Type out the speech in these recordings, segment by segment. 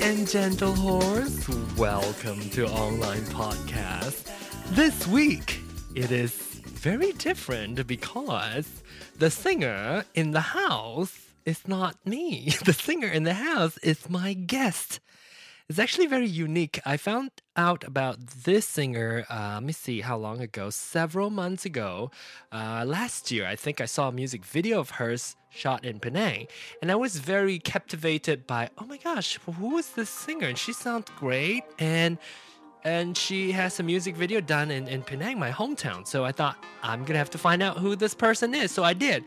and gentle horse. Welcome to Online Podcast. This week, it is very different because the singer in the house is not me. The singer in the house is my guest. It's actually very unique. I found out about this singer, uh, let me see how long ago, several months ago. Uh, last year, I think I saw a music video of hers shot in Penang. And I was very captivated by, oh my gosh, who is this singer? And she sounds great. And and she has a music video done in, in Penang, my hometown. So I thought, I'm going to have to find out who this person is. So I did.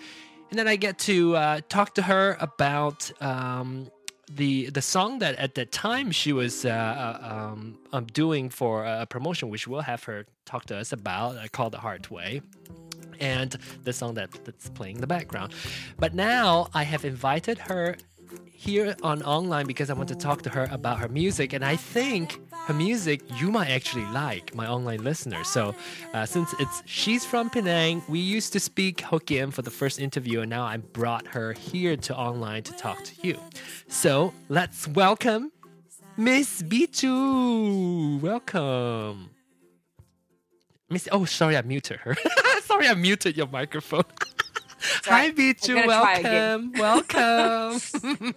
And then I get to uh, talk to her about um, the the song that at that time she was uh, uh um, um, doing for a promotion, which we'll have her talk to us about, uh, called "The Hard Way." And the song that, that's playing in the background. But now I have invited her here on online because I want to talk to her about her music, and I think her music you might actually like, my online listeners. So, uh, since it's she's from Penang, we used to speak Hokkien for the first interview, and now I brought her here to online to talk to you. So let's welcome Miss Bihzhu. Welcome. Miss, oh, sorry, I muted her. sorry, I muted your microphone. Hi, Bihzhu. Welcome. Welcome.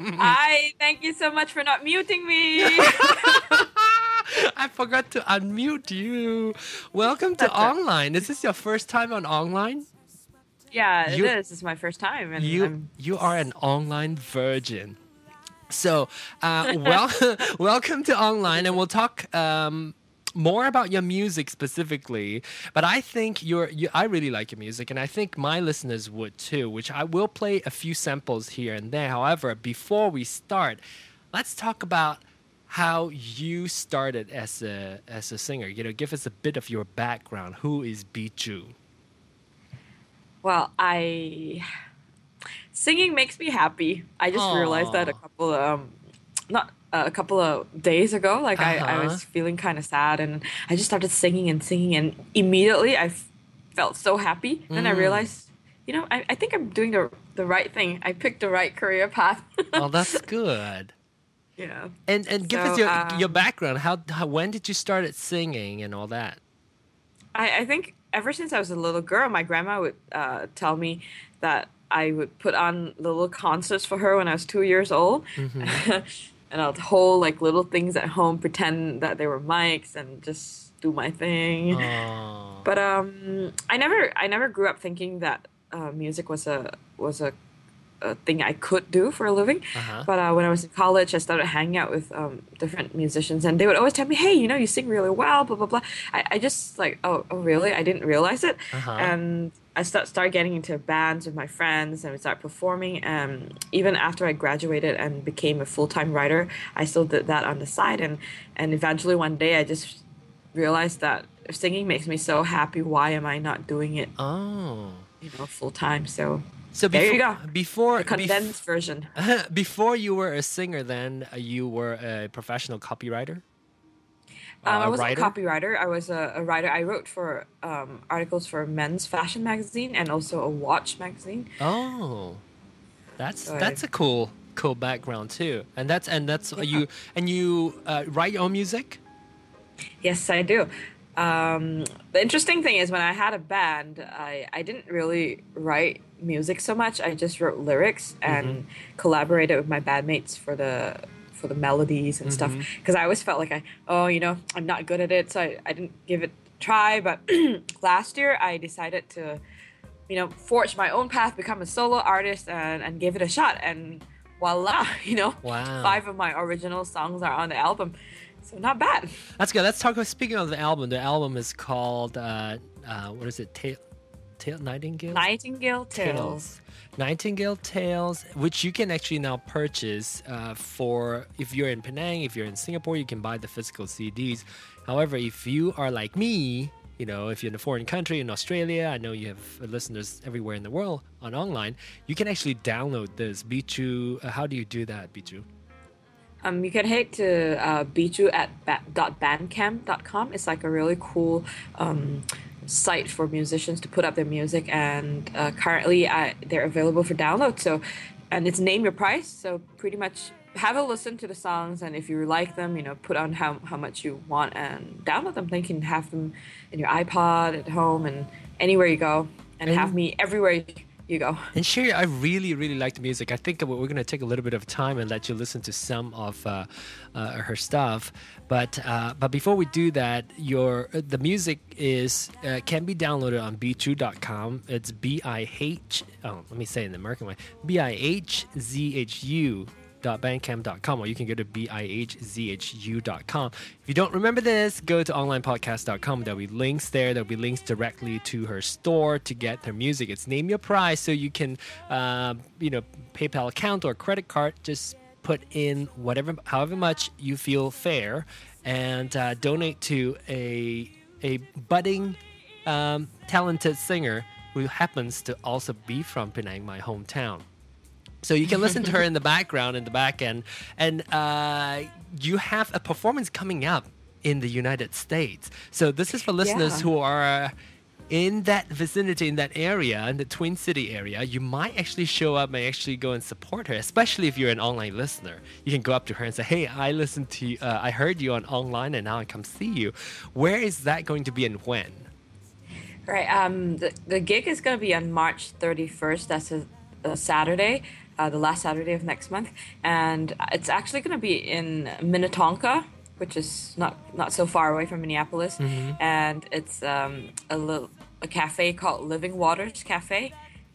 Hi. Thank you so much for not muting me. I forgot to unmute you. Welcome to That's online. Is this your first time on online? yeah, You- it is. It's my first time, and You I'm, you are an online virgin. So, uh, well, welcome to online, and we'll talk um, more about your music specifically. But I think you're, you, I really like your music, and I think my listeners would too. Which I will play a few samples here and there. However, before we start, let's talk about how you started as a as a singer. You know, give us a bit of your background. Who is Bihzhu? well, I singing makes me happy. I just realized that a couple um not a couple of days ago. Like I, I Uh-huh. was feeling kind of sad, and I just started singing and singing, and immediately I f- felt so happy. Then I Mm. realized, you know, I, I think I'm doing the the right thing. I picked the right career path. Oh, that's good. yeah. And and give So, us your um, your background. How, how when did you start at singing and all that? I, I think ever since I was a little girl, my grandma would uh, tell me that I would put on little concerts for her when I was two years old. and I'd hold like little things at home, pretend that they were mics, and just do my thing. Oh. But um, I never, I never grew up thinking that uh, music was a was a, a thing I could do for a living. Uh-huh. But uh, when I was in college, I started hanging out with um, different musicians, and they would always tell me, "Hey, you know, you sing really well." Blah blah blah. I, I just like, oh, oh, really? I didn't realize it. Uh-huh. And I start started getting into bands with my friends, and we started performing. Um, even after I graduated and became a full time writer, I still did that on the side, and and eventually one day I just realized that if singing makes me so happy, why am I not doing it, Oh. you know, full time? So So There before, you go. before the condensed version. before you were a singer, then uh, you were a professional copywriter. Um, I was a copywriter. I was a, a writer. I wrote for um, articles for Men's Fashion magazine and also a watch magazine. Oh, that's So that's a cool cool background too. And that's and that's uh, you and you uh, write your own music. Yes, I do. Um, the interesting thing is when I had a band, I, I didn't really write music so much. I just wrote lyrics and collaborated with my bandmates for the for the melodies and stuff. Because I always felt like I oh you know I'm not good at it, so I, I didn't give it a try. But last year I decided to you know forge my own path, become a solo artist, and and give it a shot. And voila, you know, Wow. five of my original songs are on the album. So not bad. That's good. Let's talk about speaking of the album. The album is called uh, uh, what is it? Tail, Tail Nightingale. Nightingale Tales. Nightingale Tales, which you can actually now purchase uh, for if you're in Penang, if you're in Singapore, you can buy the physical CDs. However, if you are like me, you know, if you're in a foreign country in Australia, I know you have listeners everywhere in the world on online, you can actually download this. Bihzhu, uh, how do you do that, Bihzhu? Um, you can head to uh, bihzhu at ba- bandcamp.com. It's like a really cool um, site for musicians to put up their music, and uh, currently I, they're available for download. So, and it's name your price. So pretty much have a listen to the songs, and if you like them, you know, put on how how much you want and download them. Then you can have them in your iPod at home and anywhere you go, and, And- have me everywhere you go. And Sherry, I really, really like the music. I think we're going to take a little bit of time and let you listen to some of uh, uh, her stuff. But uh, but before we do that, your the music is uh, can be downloaded on bihzhu.com. It's b i h. Oh, let me say it in the American way. B i h z h u bandcamp.com or you can go to bihzhu.com. If you don't remember this, go to onlinepodcast.com. There'll be links there. There'll be links directly to her store to get her music. It's name your price, so you can, uh, you know, PayPal account or credit card. Just put in whatever, however much you feel fair, and uh, donate to a a budding, um, talented singer who happens to also be from Penang, my hometown. So you can listen to her in the background, in the back end, and uh, you have a performance coming up in the United States. So this is for listeners Yeah. who are in that vicinity, in that area, in the Twin City area. You might actually show up and actually go and support her, especially if you're an online listener. You can go up to her and say, "Hey, I listened to, you, uh, I heard you on online, and now I come see you." Where is that going to be and when? Right. Um, the, the gig is going to be on March 31st. That's a, a Saturday, uh, the last Saturday of next month. And it's actually going to be in Minnetonka, which is not, not so far away from Minneapolis. And it's um, a, little, a cafe called Living Waters Cafe.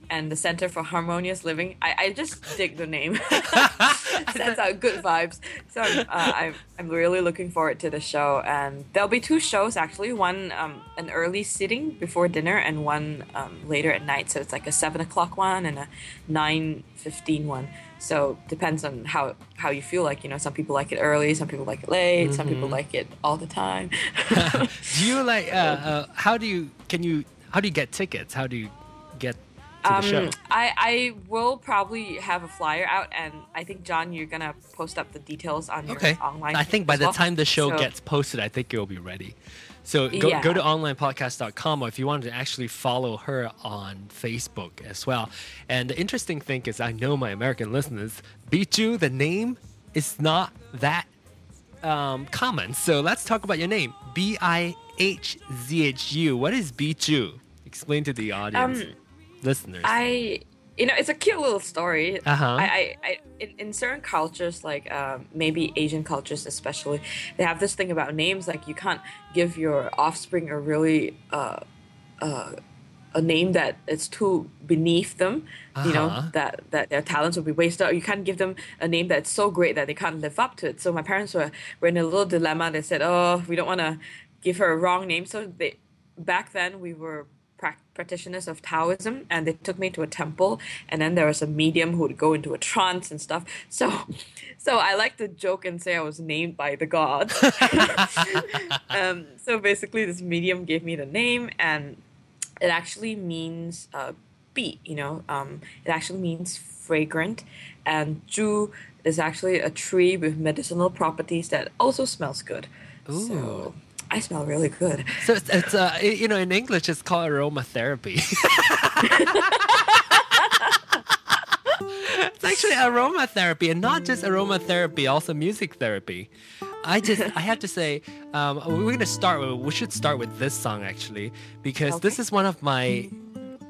And the Center for Harmonious Living. I, I just dig the name. Sends out good vibes. So I'm, uh, I'm, I'm really looking forward to the show. And there'll be two shows actually. One um, an early sitting before dinner, and one um, later at night. So it's like a seven o'clock one and a nine fifteen one. So depends on how how you feel like. You know, some people like it early, some people like it late, some people like it all the time. Do you like? Uh, uh, how do you? Can you? How do you get tickets? How do you get to the show? Um, I, I will probably have a flyer out, and I think John, you're gonna post up the details on your Okay. online. I think by the well. time the show So- gets posted, I think it'll be ready. So go, Yeah. go to onlinepodcast.com or if you want to actually follow her on Facebook as well. And the interesting thing is, I know my American listeners, Bihzhu, the name is not that um, common. So let's talk about your name. B I H Z H U. What is Bihzhu? Explain to the audience, Um, listeners. I, you know, it's a cute little story. Uh-huh. I, I, I in, in certain cultures, like um, maybe Asian cultures especially, they have this thing about names. Like you can't give your offspring a really uh, uh, a name that it's too beneath them. You know Uh-huh. that that their talents will be wasted. Or you can't give them a name that's so great that they can't live up to it. So my parents were were in a little dilemma. They said, "Oh, we don't want to give her a wrong name." So they back then we were practitioners of Taoism, and they took me to a temple, and then there was a medium who would go into a trance and stuff. So, so I like to joke and say I was named by the gods. um, so basically, this medium gave me the name, and it actually means uh, bee. You know, um, it actually means fragrant, and ju is actually a tree with medicinal properties that also smells good. Ooh. So I smell really good. So it's, it's uh, i- you know, in English, it's called aromatherapy. it's actually aromatherapy, and not just aromatherapy, also music therapy. I just, I have to say, um, we're gonna start. With, we should start with this song actually, because this Okay. is one of my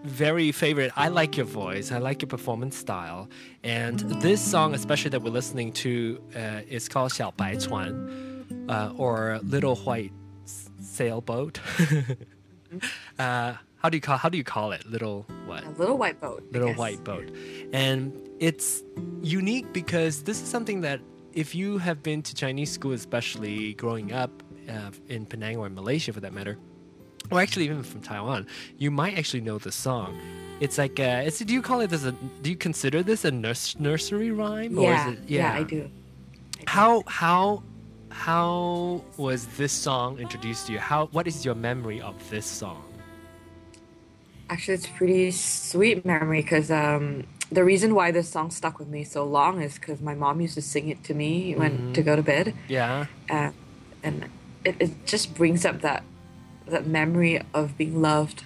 very favorite. I like your voice. I like your performance style, and this song, especially that we're listening to, uh, is called 小白船, uh, or Little White S- Sailboat. uh, how do you call? How do you call it? Little what? A little white boat. Little. White Boat, and it's unique because this is something that if you have been to Chinese school, especially growing up uh, in Penang or in Malaysia for that matter, or actually even from Taiwan, you might actually know the song. It's like, uh, it's, do you call it as a? Do you consider this a nurs- nursery rhyme? Yeah, or is it, yeah, I do. How how how was this song introduced to you? How what is your memory of this song? Actually, it's a pretty sweet memory because um, the reason why this song stuck with me so long is because my mom used to sing it to me when Mm-hmm. to go to bed, Yeah. uh, and it, it just brings up that that memory of being loved.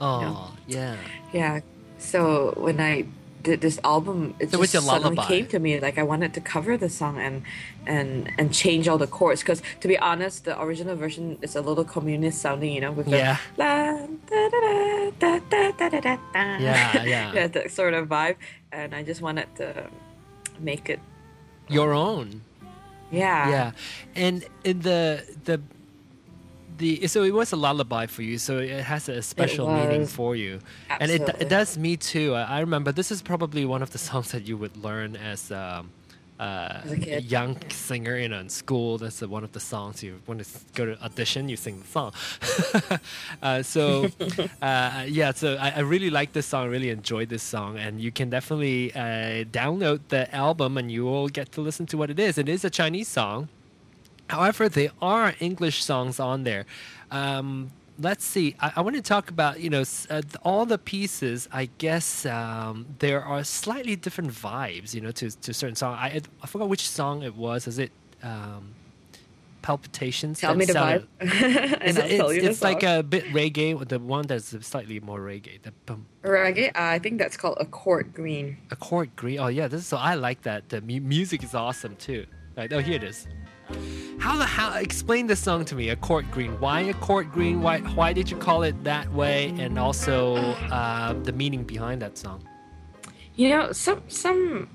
Oh yeah. Yeah. So when I this album it So just suddenly lullaby. came to me like I wanted to cover the song and and and change all the chords because to be honest the original version is a little communist sounding you know with the Yeah. la, da, da, da, da, da, da, da, da. Yeah, yeah. yeah that sort of vibe and I just wanted to make it Your own. yeah yeah and in the the the so it was a lullaby for you so it has a special meaning for you. And it, it does me too. I, I remember this is probably one of the songs that you would learn as um uh, a young singer you know in school. That's one of the songs you when it's go to audition you sing the song. Uh, so uh, yeah so I, I really like this song really enjoyed this song. And you can definitely uh, download the album and you will get to listen to what it is. It is a chinese song However, there are English songs on there. Um, let's see. I, I want to talk about you know uh, all the pieces. I guess um, there are slightly different vibes. You know, to to certain song. I I- forgot which song it was. Is it um, Palpitations? tell me the vibe and Is it- tell it's the it's like a bit reggae. The one that's slightly more reggae. The bum, reggae uh, I think that's called a court green accord green. Oh yeah, this is, so I like that. The mu- music is awesome too. Right. Oh, here it is. How the how explain this song to me? A court green. Why a court green? Why why did you call it that way? And also uh, the meaning behind that song. You know, some some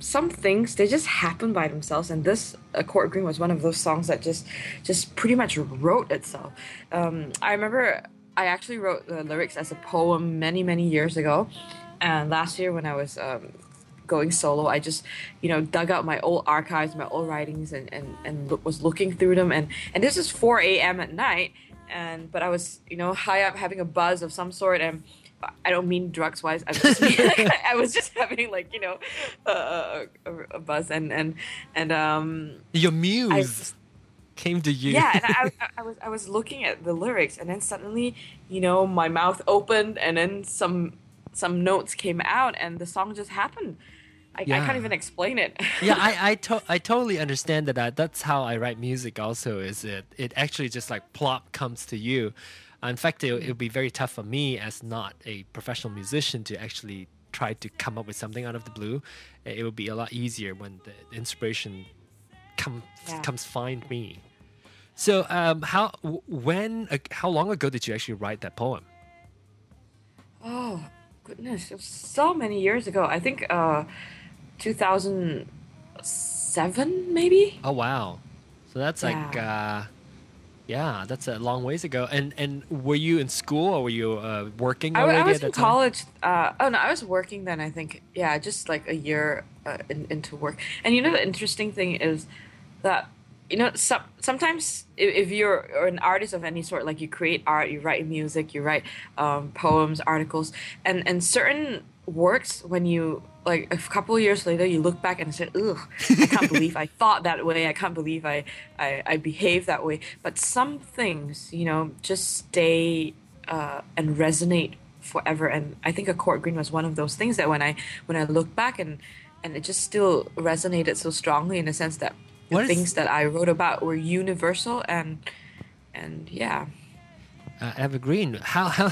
some things they just happen by themselves, and this a "Court Green" was one of those songs that just just pretty much wrote itself. Um, I remember I actually wrote the lyrics as a poem many many years ago, and last year when I was um, going solo, I just you know dug out my old archives, my old writings, and and and was looking through them, and and this is 4 a.m. at night, and but I was you know high up having a buzz of some sort, and I don't mean drugs wise. I just mean like, I was just having like you know a, a, a buzz and and and um Your muse just- came to you. yeah and I, I, I was I was looking at the lyrics and then suddenly you know my mouth opened and then some some notes came out and the song just happened. I, I can't even explain it. yeah, I I, to- I totally understand that. I, that's how I write music. Also, is it it actually just like plop comes to you. In fact, it, it would be very tough for me as not a professional musician to actually try to come up with something out of the blue. It would be a lot easier when the inspiration comes Yeah. comes find me. So, um, how when uh, how long ago did you actually write that poem? Oh goodness, it was so many years ago. I think uh 2007 maybe. Oh wow, so that's like uh, yeah, that's a long ways ago. And and were you in school or were you uh, working I, I was in time? college. Uh, oh no, I was working then. I think yeah, just like a year uh, in, into work. And you know the interesting thing is that you know some, sometimes if, if you're an artist of any sort, like you create art, you write music, you write um, poems, articles, and and certain works when you like a couple of years later you look back and say ugh i can't believe i thought that way. I can't believe i i, I behaved that way. But some things you know just stay uh, and resonate forever. And i think a court green was one of those things that when i when i look back and and it just still resonated so strongly in the sense that the What is- things that i wrote about were universal and and yeah. Uh, evergreen how how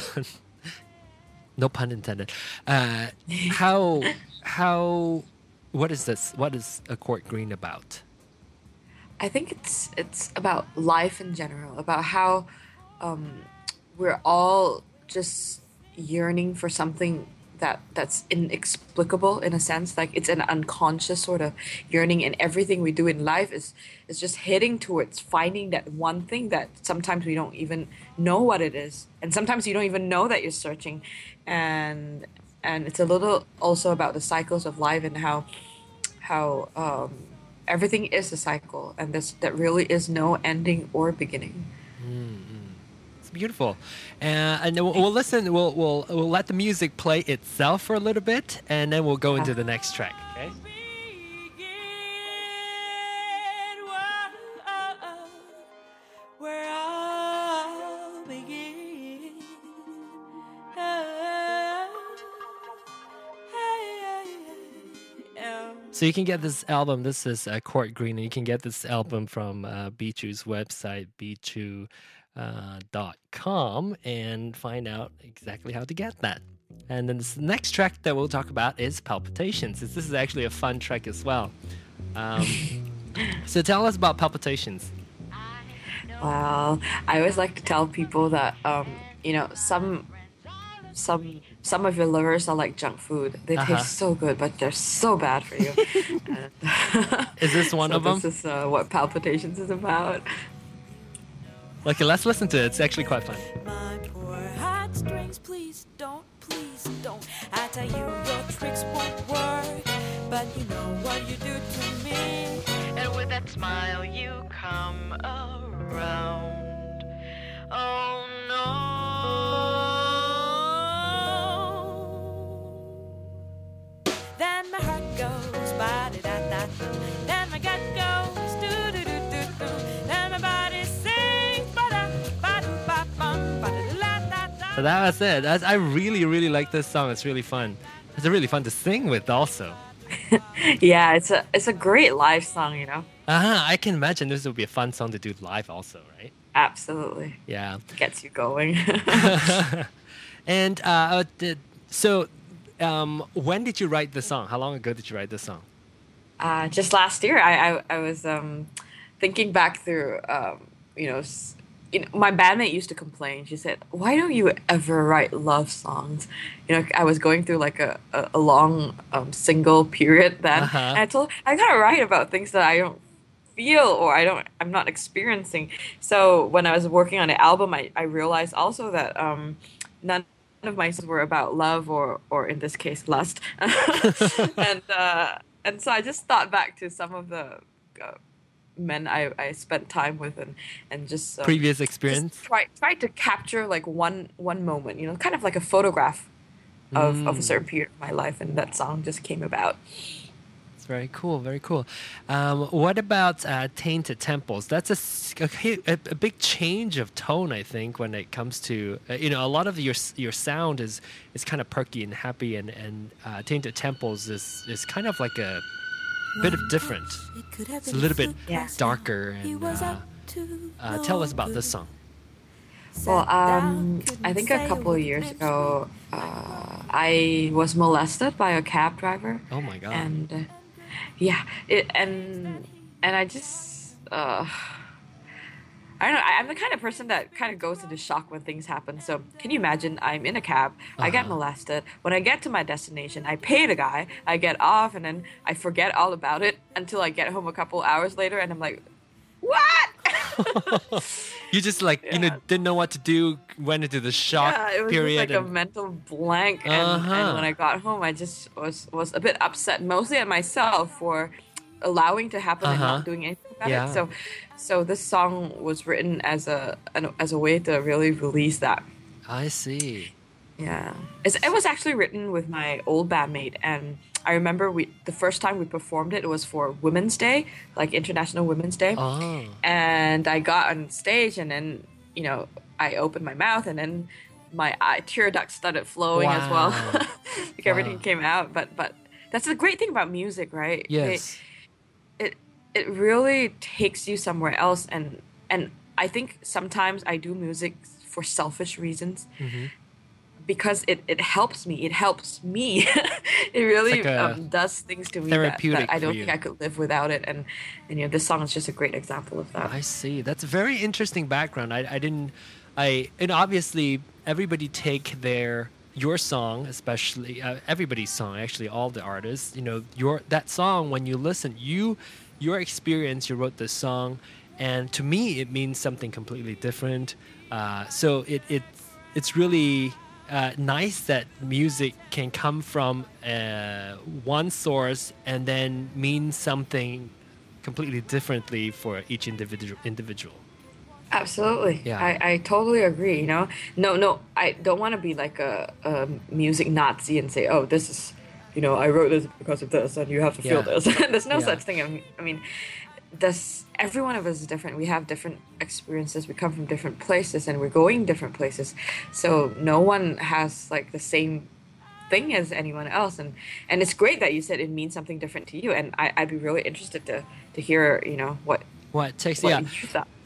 no pun intended. Uh how how what is this what is a court green about I think it's it's about life in general, about how um, we're all just yearning for something that that's inexplicable in a sense. Like it's an unconscious sort of yearning, and everything we do in life is is just heading towards finding that one thing that sometimes we don't even know what it is, and sometimes you don't even know that you're searching, and and it's a little also about the cycles of life and how how um, everything is a cycle and this that really is no ending or beginning It's beautiful, uh, and we'll, we'll listen. We'll, we'll we'll let the music play itself for a little bit, and then we'll go into the next track. Okay. begin? Whoa, where all begin? So you can get this album. This is uh, Court Green, and you can get this album from uh, Bihzhu's website, bihzhu.com, uh, dot com, and find out exactly how to get that. And then this next track that we'll talk about is Palpitations. Since this is actually a fun track as well. Um, so tell us about Palpitations. Well, I always like to tell people that um, you know some some some of your livers are like junk food. They Uh-huh. taste so good, but they're so bad for you. Is this one so of them? This is uh, what palpitations is about. Okay, let's listen to it. It's actually quite fun. My poor heartstrings, please don't, please don't. I tell you, your tricks won't work, but you know what you do to me. And with that smile, you come around. Oh no. Goes ba da da da da. Then my gut goes do do do do do. Then my body sings ba da ba do ba bum ba da da da. So that was it. That's, I really, really like this song. It's really fun. It's really fun to sing with also. Yeah, it's a it's a great live song. You know, Uh-huh, I can imagine this would be a fun song to do live also, right? absolutely Yeah. gets you going. And uh, did, so, um, when did you write the song? How long ago did you write the song? uh, just last year, I I, I was um, thinking back through, um, you know, s- you know, my bandmate used to complain. She said, "Why don't you ever write love songs?" You know, I was going through like a a, a long um, single period then, Uh-huh. and I told I gotta write about things that I don't feel or I don't I'm not experiencing. So when I was working on the album, I, I realized also that um, none of my songs were about love or or in this case lust, and uh, and so I just thought back to some of the uh, men I, I spent time with and and just um, Previous just experience? try try to capture like one one moment, you know, kind of like a photograph of, of a Mm. certain period of my life, and that song just came about. It's very cool, very cool. Um, what about uh, Tainted Temples? That's a a big change of tone, I think, when it comes to uh, you know a lot of your your sound is is kind of perky and happy, and and uh, Tainted Temples is is kind of like a bit of different. It's a little bit Yeah. darker, and uh, uh, tell us about this song. Well, um, I think a couple of years ago, uh, I was molested by a cab driver, Oh my god! and uh, yeah, it and and I just uh, I don't know. I- I'm the kind of person that kind of goes into shock when things happen. So can you imagine? I'm in a cab, I get Uh-huh. molested. When I get to my destination, I pay the guy, I get off, and then I forget all about it until I get home a couple hours later, and I'm like, what? you just like you know didn't know what to do, went into the shock yeah, it was period. like a mental blank. And, Uh-huh. and when I got home, I just was was a bit upset, mostly at myself for allowing to happen and Uh-huh. not doing anything about Yeah. it. So, so this song was written as a an, as a way to really release that. I see. Yeah, it's, it was actually written with my old bandmate, and I remember we the first time we performed it, it was for Women's Day, like International Women's Day Oh, and I got on stage, and then you know I opened my mouth, and then my eye, tear ducts started flowing as well. Wow. like everything came out, but but that's the great thing about music, right? Yes. it it really takes you somewhere else, and and I think sometimes I do music for selfish reasons. Mhm. Because it, it helps me. It helps me. it really like um, does things to me that, that I don't think I could live without it. And, and you know, this song is just a great example of that. I see. That's a very interesting background. I, I didn't. I and obviously everybody take their your song, especially uh, everybody's song. Actually, all the artists. You know, your that song when you listen, you your experience. You wrote this song, and to me, it means something completely different. Uh, so it it it's really. Uh, nice that music can come from uh, one source and then mean something completely differently for each individual individual. Absolutely. Yeah. I, I totally agree. You know, no, no, I don't want to be like a, a music Nazi and say, oh, this is, you know, I wrote this because of this and you have to feel Yeah. this. There's no Yeah. such thing. I mean, I mean, this, every one of us is different. We have different experiences. We come from different places and we're going different places. So no one has like the same thing as anyone else and and it's great that you said it means something different to you and I, I'd be really interested to to hear you know what What takes what yeah. you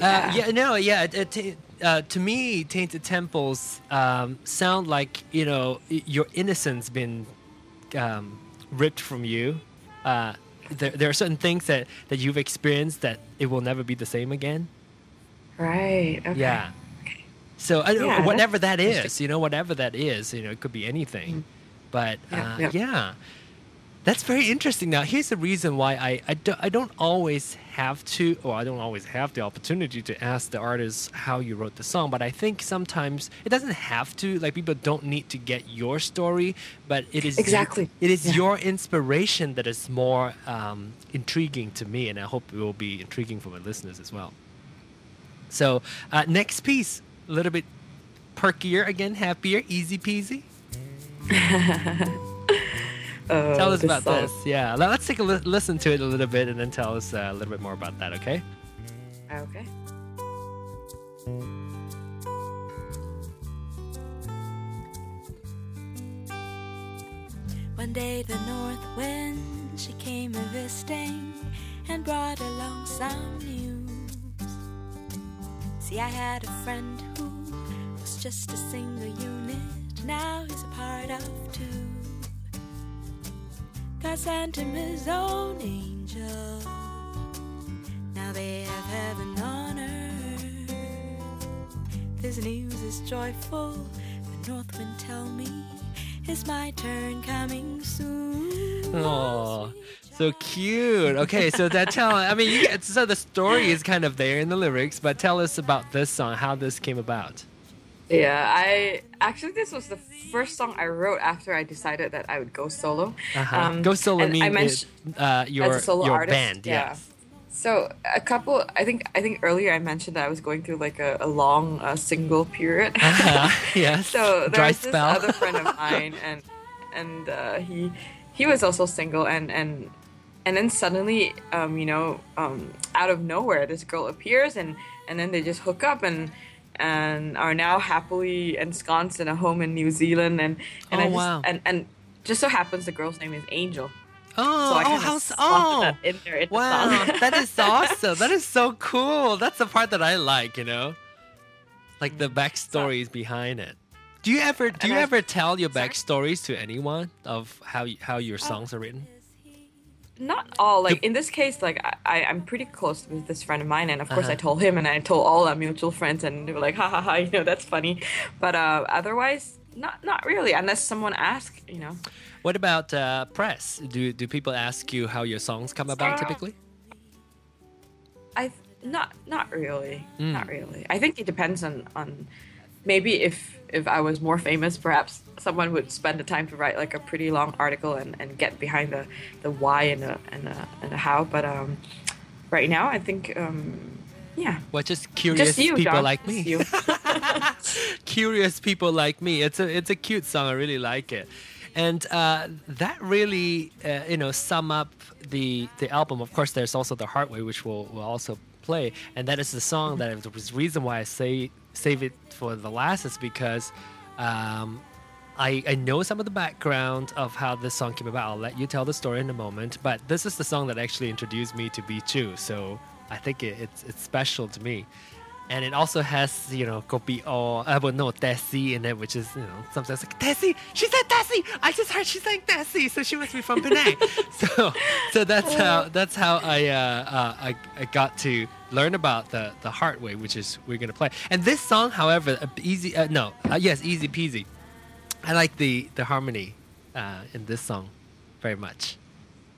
Uh, yeah, no, yeah. It, it, uh, to me, Tainted Temples um, sound like you know your innocence been um, ripped from you. Uh, there, there are certain things that, that you've experienced that it will never be the same again. Right. Okay. Yeah. Okay. So I Yeah, whatever that is, you know, whatever that is, you know, it could be anything. But Mm. Yeah, uh, yeah. yeah. That's very interesting. Now, here's the reason why I, I, do, I don't always have to, or I don't always have the opportunity to ask the artist how you wrote the song. But I think sometimes it doesn't have to. Like people don't need to get your story, but it is Exactly. It is Yeah. your inspiration that is more um, intriguing to me, and I hope it will be intriguing for my listeners as well. So uh, next piece, a little bit perkier again, happier, easy peasy. Oh, Tell us this about song. this. Yeah, Let- let's take a li- listen to it a little bit and then tell us uh, a little bit more about that. Okay. Okay. One day the north wind she came a visiting and brought along some news. See, I had a friend who was just a single unit, now he's a part of two. God sent him his own angel. Now they have heaven on earth. This news is joyful. The north wind tell me it's my turn coming soon. Oh, so cute. Okay, so that tell. I mean, you so the story is kind of there in the lyrics, but tell us about this song, how this came about. Yeah, I actually this was the first song I wrote after I decided that I would go solo. Uh-huh. Um, Go solo and mean I it- mentioned uh, your as a solo your artist. band, yeah. yes. So a couple, I think, I think earlier I mentioned that I was going through like a, a long uh, single period. Uh-huh, yes. so Dry there's this spell. other friend of mine, and and uh, he he was also single, and and and then suddenly, um, you know, um, out of nowhere, this girl appears, and and then they just hook up and. And are now happily ensconced in a home in New Zealand, and and Oh, I just wow. and and just so happens the girl's name is Angel. Oh, So I oh, how oh, that in there in wow, that is awesome. That is so cool. That's the part that I like. You know, like the mm-hmm. backstories behind it. Do you ever do you ever tell your backstories to anyone of how how Oh. your songs are written? Not all. Like in this case, like I, I'm pretty close with this friend of mine, and of course Uh-huh. I told him, and I told all our mutual friends, and they were like, ha ha ha, you know, that's funny. But uh, otherwise, not not really, unless someone asks, you know. What about uh, press? Do do people ask you how your songs come about Uh, typically? I not not really, Mm. not really. I think it depends on on maybe if if I was more famous, perhaps someone would spend the time to write like a pretty long article and, and get behind the the why and the and the, and the how. But um, right now, I think um, yeah, Well, just curious just you, people John. like Just me. curious people like me. It's a it's a cute song. I really like it, and uh, that really uh, you know sum up the the album. Of course, there's also the Hard Way, which we'll, we'll also play, and that is the song that the reason why I say save it for the last is because. Um, I, I know some of the background of how this song came about. I'll let you tell the story in a moment. But this is the song that actually introduced me to Bihzhu. So I think it, it's it's special to me. And it also has, you know, kopi or uh, well, no, Tessie in it, which is, you know, sometimes like, Tessie, she said Tessie. I just heard she saying Tessie, so she must be from Penang. so, so that's how that's how I, uh, uh, I I got to learn about the the hard way, which is we're gonna play. And this song, however, uh, easy, uh, no, uh, yes, easy peasy. I like the the harmony uh, in this song very much.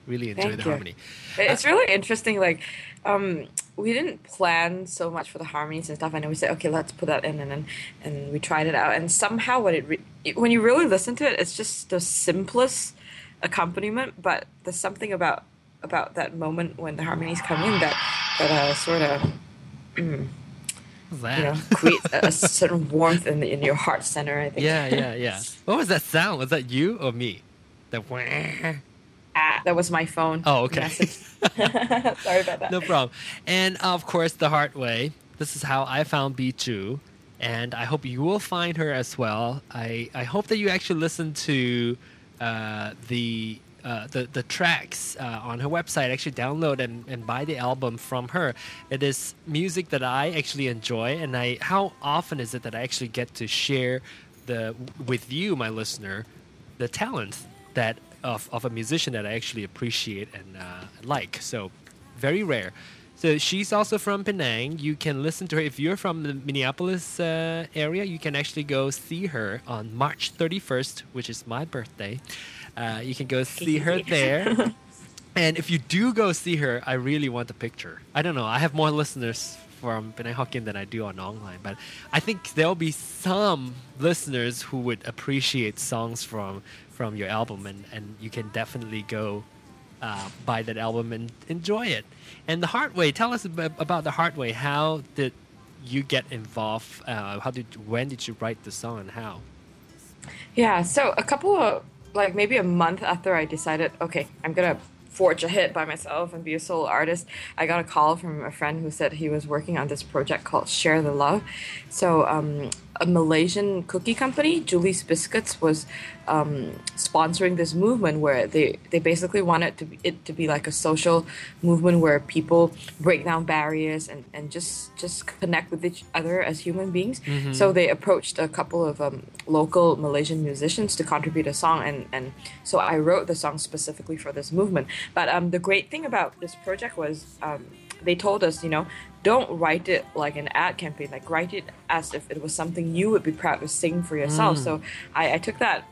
Really enjoy Thank the you. harmony. It's really interesting. Like, um, we didn't plan so much for the harmonies and stuff. I know we said, okay, let's put that in, and then and we tried it out. And somehow, when it, re- when you really listen to it, it's just the simplest accompaniment. But there's something about about that moment when the harmonies come in that that uh, sort of that? you know creates a, a certain warmth in the, in your heart center. I think. Yeah, yeah, yeah. What was that sound? Was that you or me? The wah. Ah, that was my phone. Oh, okay. Sorry about that. no problem. And of course, the hard way. This is how I found Bihzhu, and I hope you will find her as well. I I hope that you actually listen to uh, the uh, the the tracks uh, on her website. Actually, download and, and buy the album from her. It is music that I actually enjoy, and I how often is it that I actually get to share the with you, my listener, the talent that of, of a musician that I actually appreciate and uh, like. So very rare. So she's also from Penang. You can listen to her if you're from the Minneapolis uh, area. You can actually go see her on March 31st, which is my birthday. Uh, you can go see her there. and if you do go see her, I really want a picture. I don't know. I have more listeners from Penang Hokkien than I do on online, but I think there'll be some listeners who would appreciate songs from from your album, and, and you can definitely go uh, buy that album and enjoy it. And the Hard Way, tell us about the Hard Way. How did you get involved? Uh, how did when did you write the song and how? Yeah, so a couple of like maybe a month after I decided, okay, I'm gonna forge ahead by myself and be a solo artist, I got a call from a friend who said he was working on this project called Share the Love. So um, a Malaysian cookie company, Julie's Biscuits, was um, sponsoring this movement where they, they basically wanted to be, it to be like a social movement where people break down barriers and, and just just connect with each other as human beings. So they approached a couple of um, local Malaysian musicians to contribute a song, and, and so I wrote the song specifically for this movement. But um, the great thing about this project was um, they told us, you know, don't write it like an ad campaign. Like write it as if it was something you would be proud to sing for yourself. So I, I took that,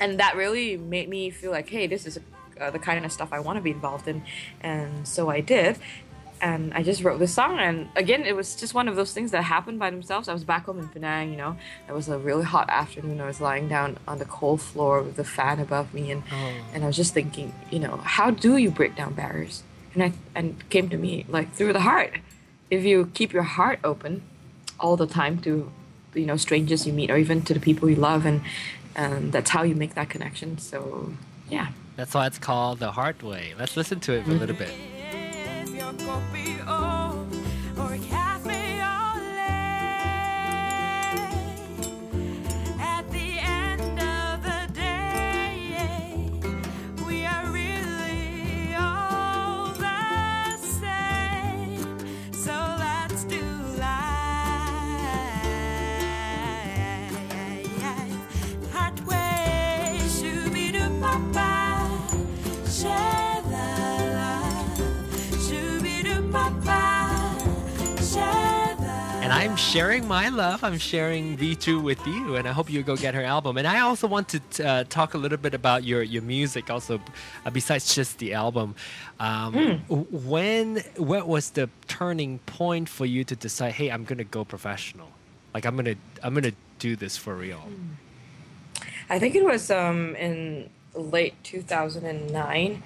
and that really made me feel like, hey, this is uh, the kind of stuff I want to be involved in, and so I did. And I just wrote this song, and again, it was just one of those things that happened by themselves. I was back home in Penang, you know. It was a really hot afternoon. I was lying down on the cold floor with the fan above me, and oh. and I was just thinking, you know, how do you break down barriers? And I and it came to me like through the heart. If you keep your heart open all the time to, you know, strangers you meet or even to the people you love, and and that's how you make that connection. So yeah. That's why it's called the Hard Way. Let's listen to it for a little mm-hmm. bit. Coffee I'm sharing my love. I'm sharing Bihzhu with you, and I hope you go get her album. And I also want to uh, talk a little bit about your, your music, also, uh, besides just the album. Um, w- When what was the turning point for you to decide, hey, I'm gonna go professional? Like I'm gonna I'm gonna do this for real. I think it was um, in late 2009.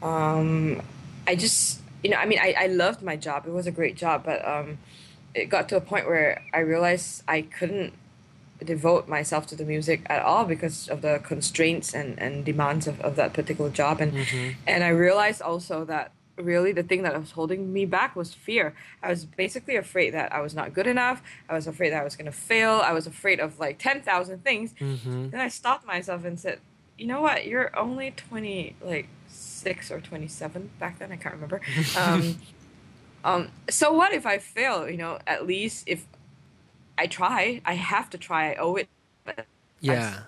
Um, I just, you know, I mean, I, I loved my job. It was a great job, but um, it got to a point where I realized I couldn't devote myself to the music at all because of the constraints and, and demands of, of that particular job. And, and I realized also that really the thing that was holding me back was fear. I was basically afraid that I was not good enough. I was afraid that I was going to fail. I was afraid of like 10,000 things. Mm-hmm. Then I stopped myself and said, you know what? You're only 20, like six or 27 back then. I can't remember. Um, um, so what if I fail? You know, at least if I try, I have to try. I owe it. But Yeah.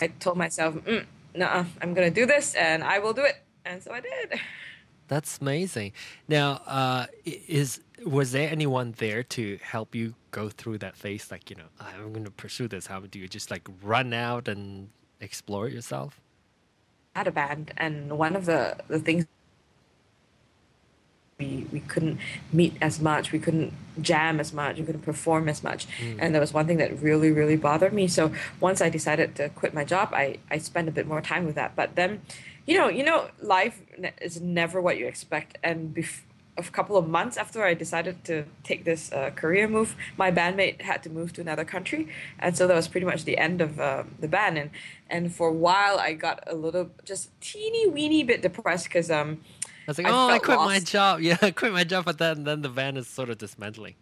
I told myself, mm, no, I'm going to do this and I will do it. And so I did. That's amazing. Now, uh, is was there anyone there to help you go through that phase? Like, you know, I'm going to pursue this. How do you just like run out and explore yourself? had a band and one of the, the things we, we couldn't meet as much we couldn't jam as much we couldn't perform as much. And there was one thing that really really bothered me. So once i decided to quit my job i, I spent a bit more time with that. But then you know you know life is never what you expect. And bef- a couple of months after I decided to take this uh, career move, my bandmate had to move to another country, and so that was pretty much the end of uh, the band. And and for a while, I got a little just teeny weeny bit depressed because um, was like, I oh, I quit my job. Yeah, I quit my job, but then then the van is sort of dismantling.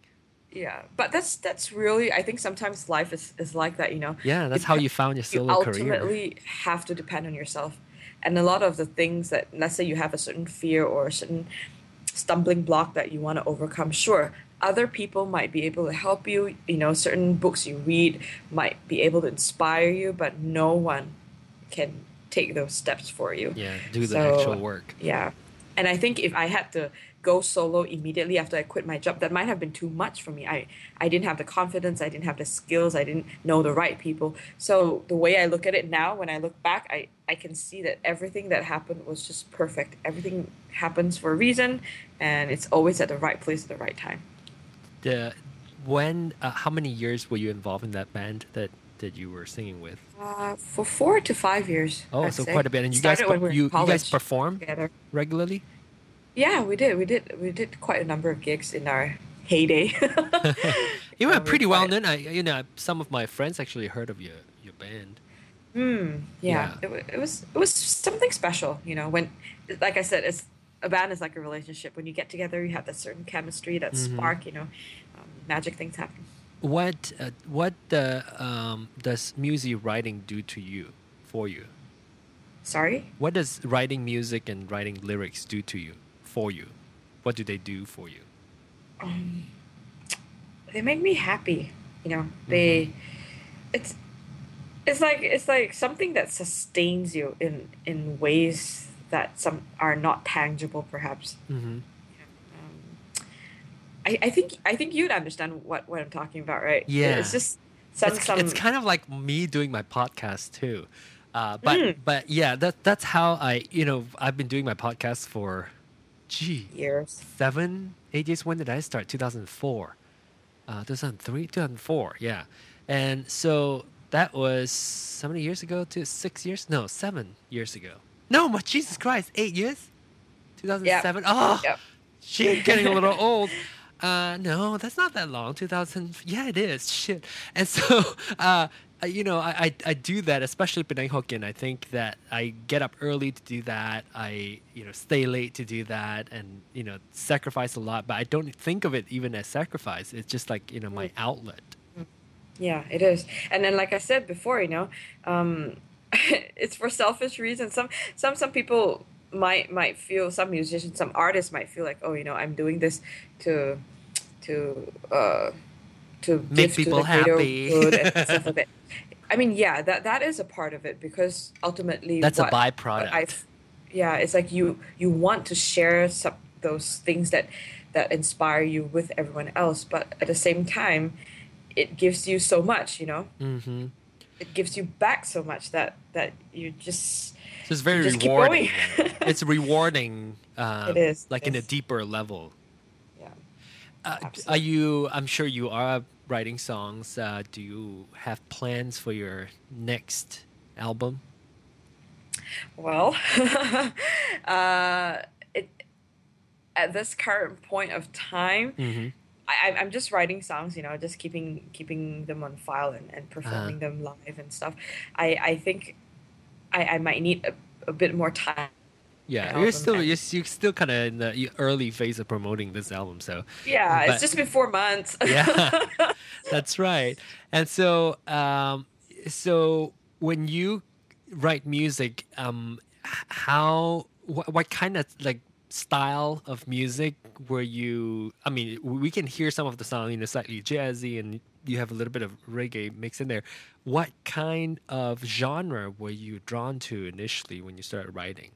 yeah. But that's that's really I think sometimes life is, is like that, you know. Yeah, that's how you found your you solo career. ultimately have to depend on yourself and a lot of the things that let's say you have a certain fear or a certain stumbling block that you want to overcome sure other people might be able to help you you know certain books you read might be able to inspire you but no one can take those steps for you Yeah, do the So, actual work. yeah. And I think if I had to go solo immediately after I quit my job, that might have been too much for me. I, I didn't have the confidence, I didn't have the skills, I didn't know the right people. So the way I look at it now, when I look back, I, I can see that everything that happened was just perfect. Everything happens for a reason, and it's always at the right place at the right time. The when uh, how many years were you involved in that band that that you were singing with? Uh, for four to five years. Oh, I'd so say. quite a bit. And you guys Started we you, you guys perform together. regularly? Yeah, we did. We did. We did quite a number of gigs in our heyday. You were pretty well known. I you know some of my friends actually heard of your your band. Hmm. Yeah. Yeah. It, it was it was something special, you know. When, like I said, it's a band is like a relationship. When you get together, you have that certain chemistry, that Mhm. spark. You know, um, magic things happen. What uh, what uh, um, does music writing do to you for you? Sorry. What does writing music and writing lyrics do to you for you? What do they do for you? Um, they make me happy. You know, they. It's. It's like it's like something that sustains you in in ways that some are not tangible, perhaps. Mm-hmm. I, I think I think you'd understand what, what I'm talking about, right? Yeah. It's just some it's, some it's kind of like me doing my podcast too. Uh, but Mm. but yeah, that that's how I you know I've been doing my podcast for, gee, years. seven eight years. When did I start? Two thousand four, uh, two thousand three, two thousand four. Yeah, and so that was how many years ago? Two six years? No, seven years ago. No, my Jesus Christ, eight years. Two thousand seven. Oh, Yep. Shit, getting a little old. Uh, no, that's not that long. 2000. Yeah, it is. Shit. And so, uh, you know, I, I, I do that, especially Penang Hokkien. I think that I get up early to do that. I, you know, stay late to do that and, you know, sacrifice a lot. But I don't think of it even as sacrifice. It's just like, you know, my outlet. Yeah, it is. And then, like I said before, you know, um, it's for selfish reasons. Some some some people might might feel some musicians, some artists might feel like, oh, you know, I'm doing this to to uh, to Make give people to happy. and stuff like that. I mean, yeah, that that is a part of it because ultimately That's a byproduct. what yeah, it's like you you want to share some those things that that inspire you with everyone else, but at the same time, it gives you so much. You know, Mm-hmm. it gives you back so much that that you just So it's very Just rewarding. it's rewarding. Uh, It is, Like in a deeper level. Uh, are you? I'm sure you are writing songs. Uh, do you have plans for your next album? Well, uh, it at this current point of time, Mm-hmm. I, I'm- I'm just writing songs, you know, just keeping keeping them on file and, and performing Uh-huh. them live and stuff. I, I think I, I might need a, a bit more time. Yeah, you're still you're, you're still kind of in the early phase of promoting this album, so Yeah, But- it's just been four months. yeah, that's right. And so, um, so when you write music, um, how what, what kind of like style of music were you? I mean, we can hear some of the song, you know, slightly jazzy, and you have a little bit of reggae mixed in there. What kind of genre were you drawn to initially when you started writing?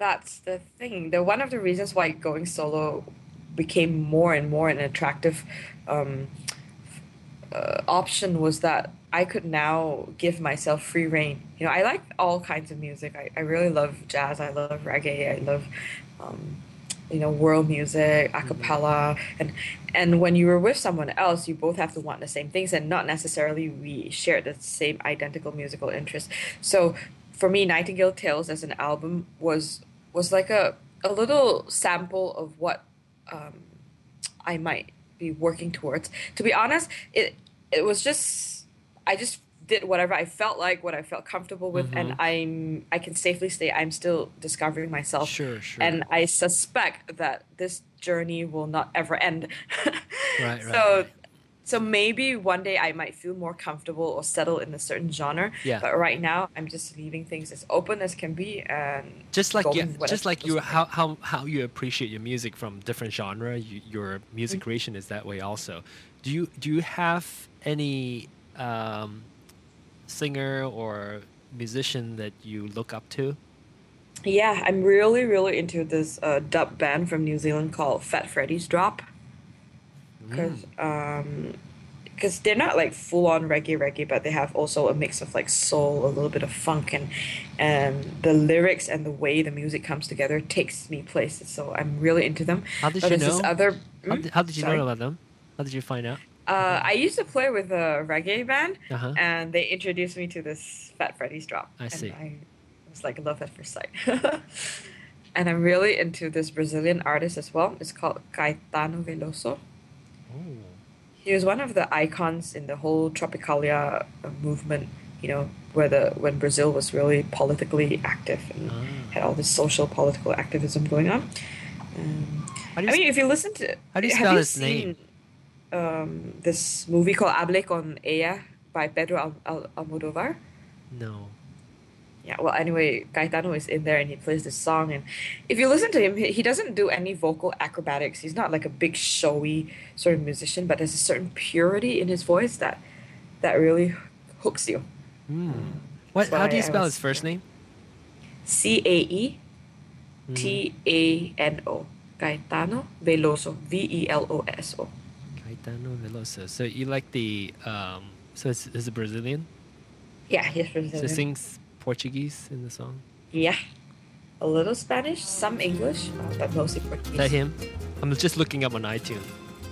That's the thing. The one of the reasons why going solo became more and more an attractive um, uh, option was that I could now give myself free reign. You know, I like all kinds of music. I, I really love jazz. I love reggae. I love, um, you know, world music, a cappella, and and when you were with someone else, you both have to want the same things, and not necessarily we share the same identical musical interests. So, for me, Nightingale Tales as an album was was like a a little sample of what um, I might be working towards. To be honest, it it was just I just did whatever I felt like, what I felt comfortable with, and I'm I can safely say I'm still discovering myself. Sure, sure. And I suspect that this journey will not ever end. Right, right, so right. So maybe one day I might feel more comfortable or settle in a certain genre. Yeah. But right now, I'm just leaving things as open as can be, and just like just like you, how, how how you appreciate your music from different genre. You, your music Mm-hmm. creation is that way also. Do you do you have any um, singer or musician that you look up to? Yeah, I'm really, really into this uh, dub band from New Zealand called Fat Freddy's Drop. Because um, cause they're not like full on reggae reggae, but they have also a mix of like soul, a little bit of funk, and and the lyrics and the way the music comes together takes me places. So I'm really into them. How did but you know? other. How Hmm? did, how did you Sorry. know about them? How did you find out? Uh, I used to play with a reggae band, Uh-huh. and they introduced me to this Fat Freddy's drop. I and see. I was like love at first sight. and I'm really into this Brazilian artist as well. It's called Caetano Veloso. He was one of the icons in the whole Tropicalia uh, movement. You know, where the when Brazil was really politically active and Ah. had all this social political activism going on. Um, I mean, if you listen to, how do you have spell you his name? seen, Um, this movie called Hable con ella by Pedro Al- Al- Almodovar. no. Yeah, well, anyway, Caetano is in there and he plays this song. And if you listen to him, he, he doesn't do any vocal acrobatics. He's not like a big, showy sort of musician, but there's a certain purity in his voice that that really hooks you. Hmm. What? How do you I spell was- his first name? C A E Hmm. T A N O. Caetano Veloso. V E L O S O. Caetano Veloso. So you like the um? So is is a Brazilian? Yeah, he's brazilian So sings Portuguese in the song. Yeah. A little Spanish, some English, but mostly Portuguese. Is that him? I'm just looking up on iTunes.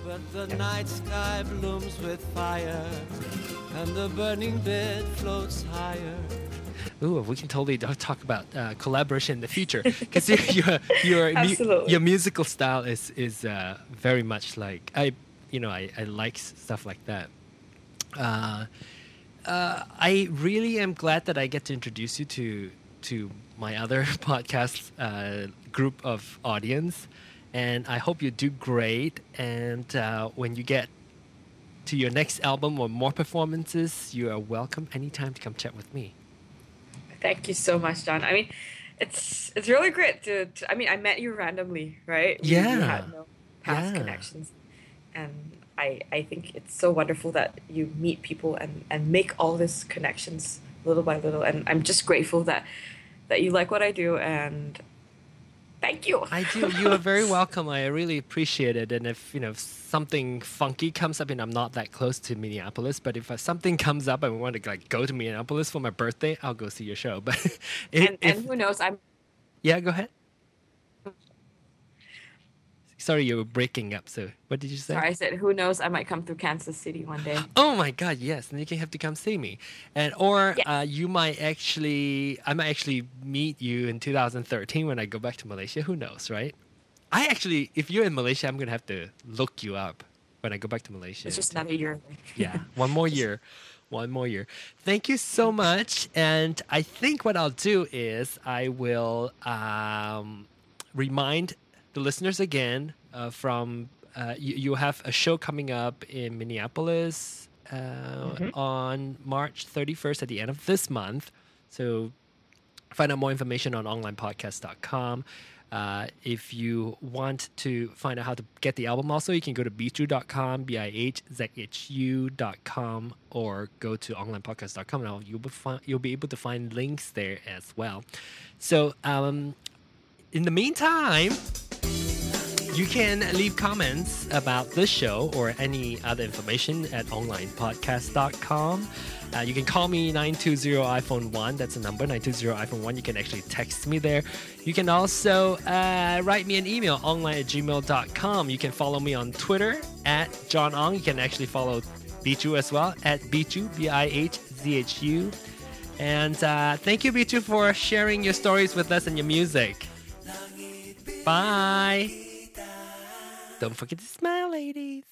But the night sky blooms with fire, and the burning bed floats higher. Ooh, we can totally do- talk about uh, collaboration in the future because your your your, mu- your musical style is is uh, very much like I you know I, I like stuff like that. Uh, uh, I really am glad that I get to introduce you to to my other podcast uh, group of audience, and I hope you do great. And uh, when you get to your next album or more performances, you are welcome anytime to come chat with me. Thank you so much, John. I mean, it's it's really great to, to I mean, I met you randomly, right? We- We, Yeah. had no past Yeah. connections. And I I think it's so wonderful that you meet people and, and make all these connections little by little. And I'm just grateful that that you like what I do and thank you. I do. You are very welcome. I really appreciate it. And if you know if something funky comes up, and I'm not that close to Minneapolis, but if something comes up and we want to like go to Minneapolis for my birthday, I'll go see your show. But and, if- and who knows, I'm yeah, go ahead. Sorry, you were breaking up. So what did you say? sorry, I said who knows, I might come through Kansas City one day. Oh my God, yes! And you can have to come see me, and or Yeah. uh, you might actually, I might actually meet you in 2013 when I go back to Malaysia. Who knows, right? I actually, if you're in Malaysia, I'm gonna have to look you up when I go back to Malaysia. It's just another year yeah, one more year, one more year. Thank you so much, and I think what I'll do is I will um, remind the listeners again uh, from uh, you, you have a show coming up in Minneapolis uh, on March 31st at the end of this month. So find out more information on onlinepodcast.com. Uh, if you want to find out how to get the album, also, you can go to bihzhu.com, B I H Z H U.com, or go to onlinepodcast.com, and you'll be, fi- you'll be able to find links there as well. So, um, in the meantime, you can leave comments about this show or any other information at onlinepodcast.com. Uh, you can call me 920 iPhone 1. That's the number, 920 iPhone 1. You can actually text me there. You can also uh, write me an email, online at gmail.com. You can follow me on Twitter at John Ong. You can actually follow Bihzhu as well at Bihzhu, B I H Z H U. And uh, thank you, Bihzhu, for sharing your stories with us and your music. Bye. Don't forget to smile, ladies.